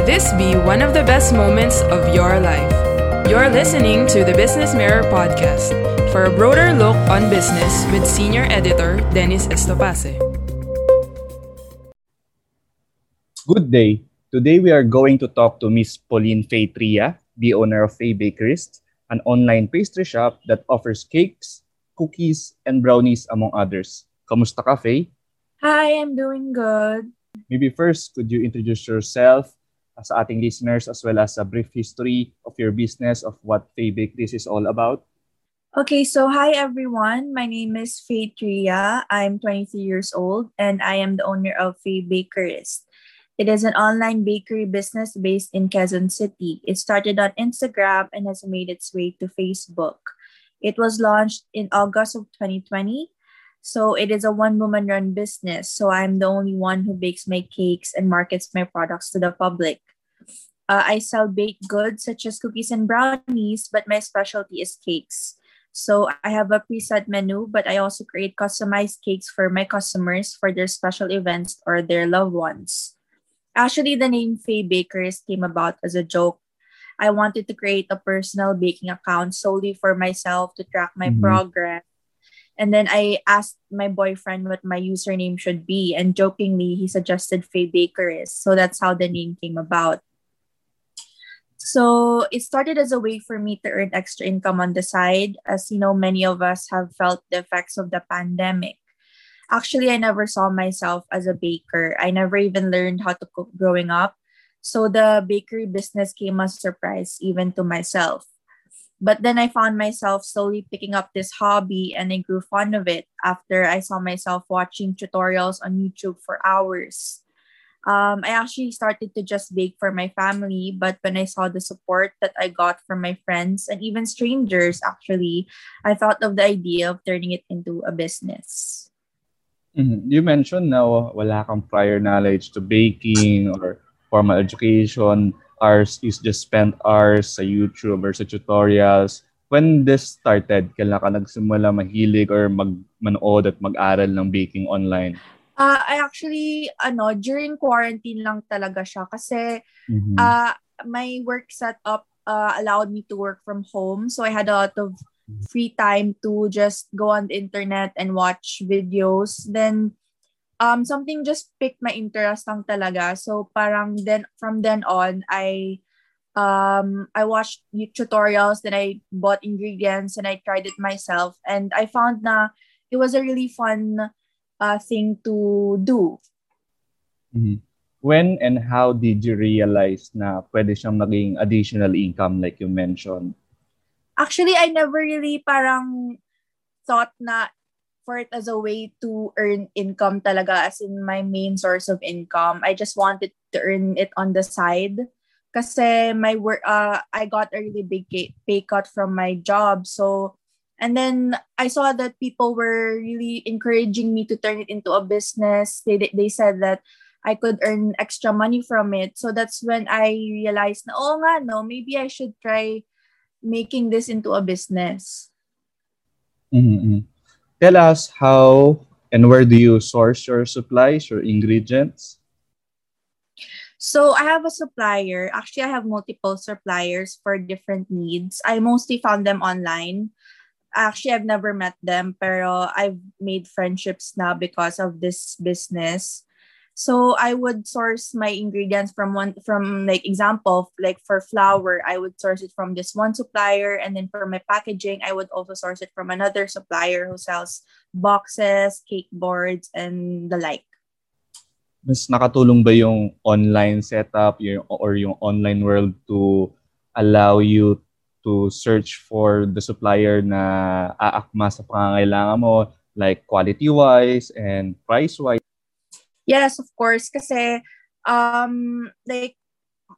may this be one of the best moments of your life. You're listening to the Business Mirror podcast for a broader look on business with senior editor Dennis Estopase. Good day. Today we are going to talk to Miss Pauline Faye Tria, the owner of Faye Bakeries, an online pastry shop that offers cakes, cookies, and brownies among others. Kamusta ka, Faye? Hi, I'm doing good. Maybe first, could you introduce yourself Uh, sa ating listeners as well as a brief history of your business of what Faye Bakeries is all about? Okay, so hi everyone. My name is Faye Tria. I'm 23 years old and I am the owner of Faye Bakeries. It is an online bakery business based in Quezon City. It started on Instagram and has made its way to Facebook. It was launched in August of 2020 So it is a one woman run business. So I'm the only one who bakes my cakes and markets my products to the public. Uh, I sell baked goods such as cookies and brownies, but my specialty is cakes. So I have a preset menu, but I also create customized cakes for my customers for their special events or their loved ones. Actually, the name Faye Bakers came about as a joke. I wanted to create a personal baking account solely for myself to track my mm-hmm. progress and then I asked my boyfriend what my username should be, and jokingly, he suggested Faye Baker is. So that's how the name came about. So it started as a way for me to earn extra income on the side, as you know, many of us have felt the effects of the pandemic. Actually, I never saw myself as a baker. I never even learned how to cook growing up. So the bakery business came as a surprise even to myself. But then I found myself slowly picking up this hobby and I grew fond of it after I saw myself watching tutorials on YouTube for hours. Um, I actually started to just bake for my family, but when I saw the support that I got from my friends and even strangers, actually, I thought of the idea of turning it into a business. Mm-hmm. You mentioned now wala kang prior knowledge to baking or formal education. Hours is just spent hours sa YouTube or sa tutorials. When this started, kailan ka nagsimula mahilig or mag manood at mag-aral ng baking online? Uh, I actually, ano, during quarantine lang talaga siya kasi mm-hmm. uh, my work setup uh, allowed me to work from home. So I had a lot of free time to just go on the internet and watch videos. Then um something just picked my interest lang talaga. So parang then from then on I um I watched tutorials then I bought ingredients and I tried it myself and I found na it was a really fun uh, thing to do. Mm-hmm. When and how did you realize na pwede siyang maging additional income like you mentioned? Actually, I never really parang thought na for it as a way to earn income talaga as in my main source of income. I just wanted to earn it on the side. Kasi my work, uh, I got a really big pay cut from my job. So, and then I saw that people were really encouraging me to turn it into a business. They, they said that I could earn extra money from it. So that's when I realized na, oh nga, no, maybe I should try making this into a business. Mm-hmm. Tell us how and where do you source your supplies, your ingredients? So I have a supplier. Actually, I have multiple suppliers for different needs. I mostly found them online. Actually, I've never met them, pero I've made friendships now because of this business. So I would source my ingredients from one from like example like for flour I would source it from this one supplier and then for my packaging I would also source it from another supplier who sells boxes, cake boards and the like. Mas nakatulong ba yung online setup yung, or yung online world to allow you to search for the supplier na aakma sa pangangailangan mo like quality wise and price wise Yes, of course. Kasi, um, like,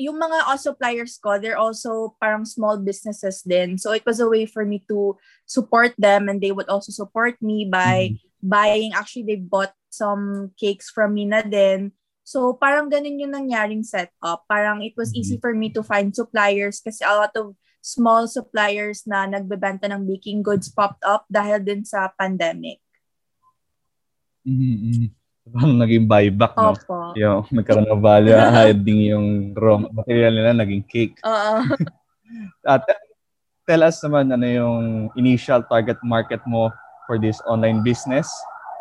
yung mga suppliers ko, they're also parang small businesses din. So it was a way for me to support them and they would also support me by mm-hmm. buying. Actually, they bought some cakes from me na din. So parang ganun yung nangyaring setup. Parang it was easy mm-hmm. for me to find suppliers kasi a lot of small suppliers na nagbebenta ng baking goods popped up dahil din sa pandemic. Mm-hmm. Parang naging buyback, no? Opo. Yung nagkaroon ng value adding yung raw material nila naging cake. Oo. At tell us naman ano yung initial target market mo for this online business.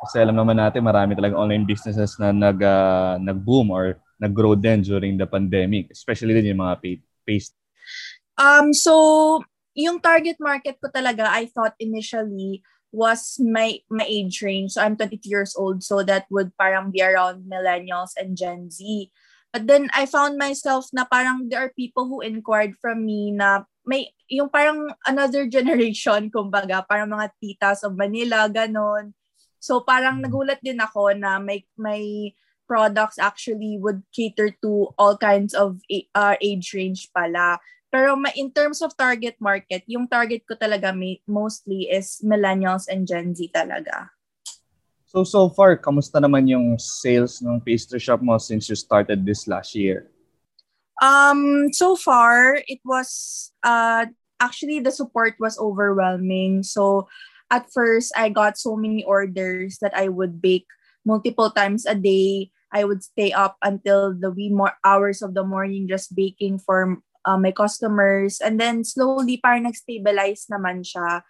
Kasi alam naman natin marami talaga online businesses na nag uh, nag-boom or nag-grow din during the pandemic, especially din yung mga paid paste. Um so yung target market ko talaga I thought initially was my my age range. So I'm 22 years old, so that would parang be around millennials and Gen Z. But then I found myself na parang there are people who inquired from me na may yung parang another generation kumbaga, parang mga titas of Manila ganon. So parang nagulat din ako na may may products actually would cater to all kinds of uh, age range pala. Pero in terms of target market, yung target ko talaga may, mostly is millennials and Gen Z talaga. So, so far, kamusta naman yung sales ng pastry shop mo since you started this last year? Um, so far, it was, uh, actually the support was overwhelming. So, at first, I got so many orders that I would bake multiple times a day. I would stay up until the wee more hours of the morning just baking for uh, my customers. And then slowly parang nag-stabilize naman siya.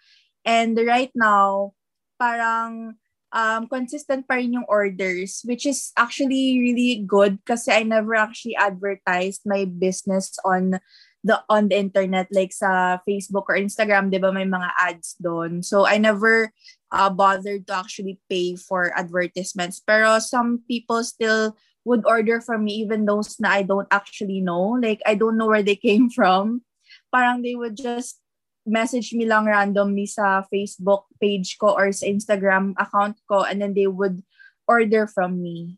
And right now, parang um, consistent pa rin yung orders, which is actually really good kasi I never actually advertised my business on the on the internet like sa Facebook or Instagram, 'di ba may mga ads doon. So I never uh, bothered to actually pay for advertisements. Pero some people still would order from me even those na I don't actually know. Like, I don't know where they came from. Parang they would just message me lang randomly sa Facebook page ko or sa Instagram account ko and then they would order from me.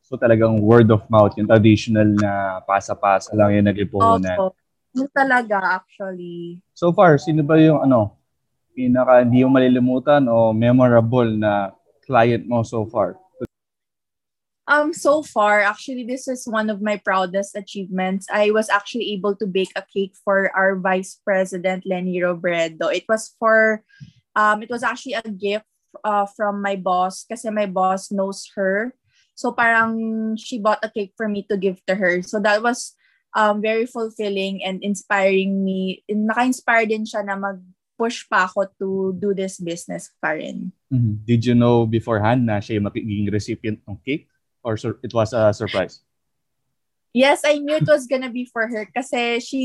So talagang word of mouth, yung traditional na pasa-pasa lang yung nag-ipuhunan. Opo. Yun talaga actually. So far, sino ba yung ano, pinaka hindi mo malilimutan o memorable na client mo so far? Um, so far, actually, this is one of my proudest achievements. I was actually able to bake a cake for our Vice President Lenny Robredo. It was for, um, it was actually a gift uh, from my boss kasi my boss knows her. So parang she bought a cake for me to give to her. So that was um, very fulfilling and inspiring me. Naka-inspire din siya na mag-push pa ako to do this business pa rin. Mm-hmm. Did you know beforehand na siya yung magiging recipient ng cake? Or sur- it was a surprise? Yes, I knew it was gonna be for her kasi she,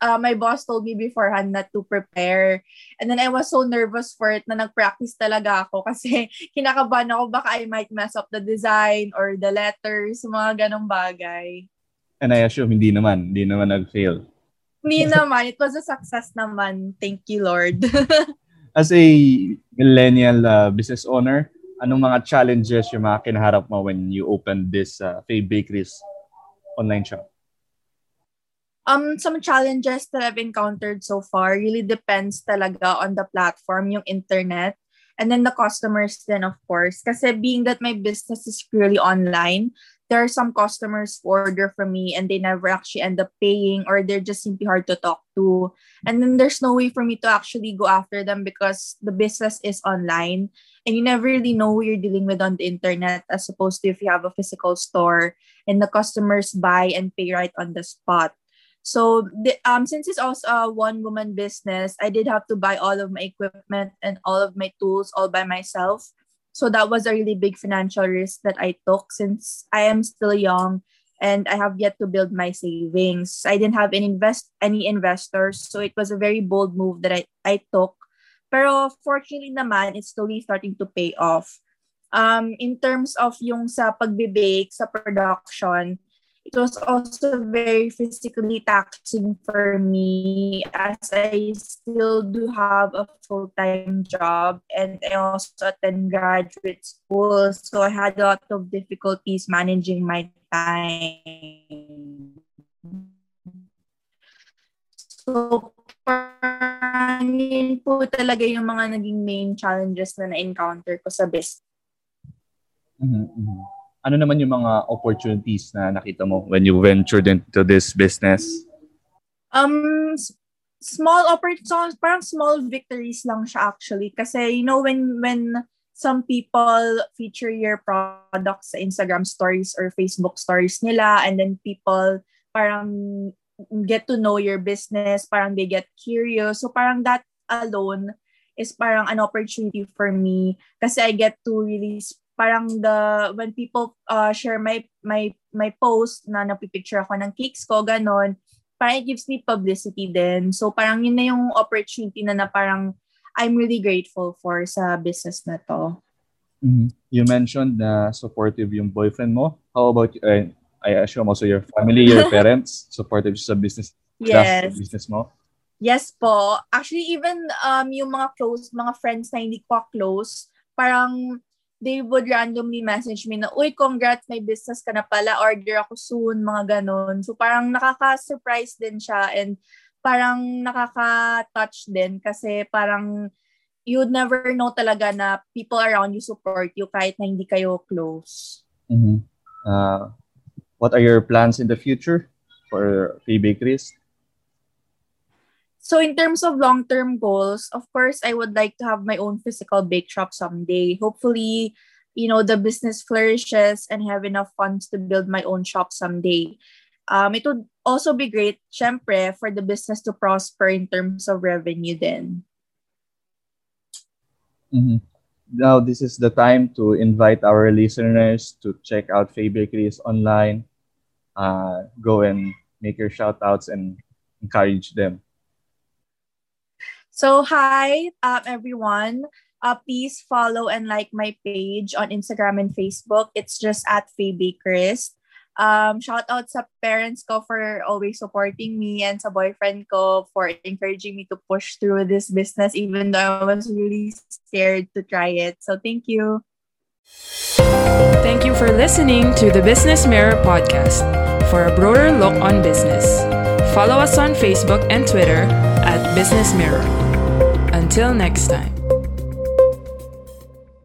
uh, my boss told me beforehand not to prepare. And then I was so nervous for it na nag-practice talaga ako kasi kinakabahan ako baka I might mess up the design or the letters, mga ganong bagay. And I assume hindi naman, hindi naman nag-fail. Hindi naman, it was a success naman. Thank you, Lord. As a millennial uh, business owner, anong mga challenges yung mga kinaharap mo when you opened this uh, Faye Bakeries online shop? Um, some challenges that I've encountered so far really depends talaga on the platform, yung internet, and then the customers then of course. Kasi being that my business is purely online, there are some customers who order from me and they never actually end up paying or they're just simply hard to talk to. And then there's no way for me to actually go after them because the business is online and you never really know who you're dealing with on the internet as opposed to if you have a physical store and the customers buy and pay right on the spot. So the, um, since it's also a one woman business, I did have to buy all of my equipment and all of my tools all by myself. So that was a really big financial risk that I took since I am still young and I have yet to build my savings. I didn't have any invest any investors, so it was a very bold move that I, I took. Pero fortunately naman, it's slowly starting to pay off. Um, in terms of yung sa pagbe-bake, sa production, it was also very physically taxing for me as I still do have a full time job and I also attend graduate school. So I had a lot of difficulties managing my time. So, parang yun po talaga yung mga naging main challenges na na-encounter ko sa business. Mm-hmm ano naman yung mga opportunities na nakita mo when you ventured into this business? Um, small opportunities, parang small victories lang siya actually. Kasi, you know, when, when some people feature your products sa Instagram stories or Facebook stories nila and then people parang get to know your business, parang they get curious. So parang that alone is parang an opportunity for me kasi I get to really parang the when people uh, share my my my post na napipicture ako ng cakes ko ganon parang it gives me publicity din. So parang yun na yung opportunity na, na parang I'm really grateful for sa business na to. Mm-hmm. you mentioned na supportive yung boyfriend mo. How about uh, I assume also your family your parents supportive sa business yes. business mo? Yes po. Actually, even um, yung mga close, mga friends na hindi ko close, parang they would randomly message me na, uy, congrats, may business ka na pala, order ako soon, mga ganun. So parang nakaka-surprise din siya and parang nakaka-touch din kasi parang you would never know talaga na people around you support you kahit na hindi kayo close. Mm-hmm. Uh, what are your plans in the future for P Bakeries? So in terms of long-term goals, of course, I would like to have my own physical bake shop someday. Hopefully, you know, the business flourishes and have enough funds to build my own shop someday. Um, it would also be great, syempre, for the business to prosper in terms of revenue then. Mm-hmm. Now, this is the time to invite our listeners to check out Faye Bakeries online. Uh, go and make your shout outs and encourage them. So hi, um, everyone. Uh, please follow and like my page on Instagram and Facebook. It's just at Faye Chris. Um, shout out sa parents ko for always supporting me and sa boyfriend ko for encouraging me to push through this business even though I was really scared to try it. So thank you. Thank you for listening to the Business Mirror podcast. For a broader look on business, follow us on Facebook and Twitter at Business Mirror. Until next time.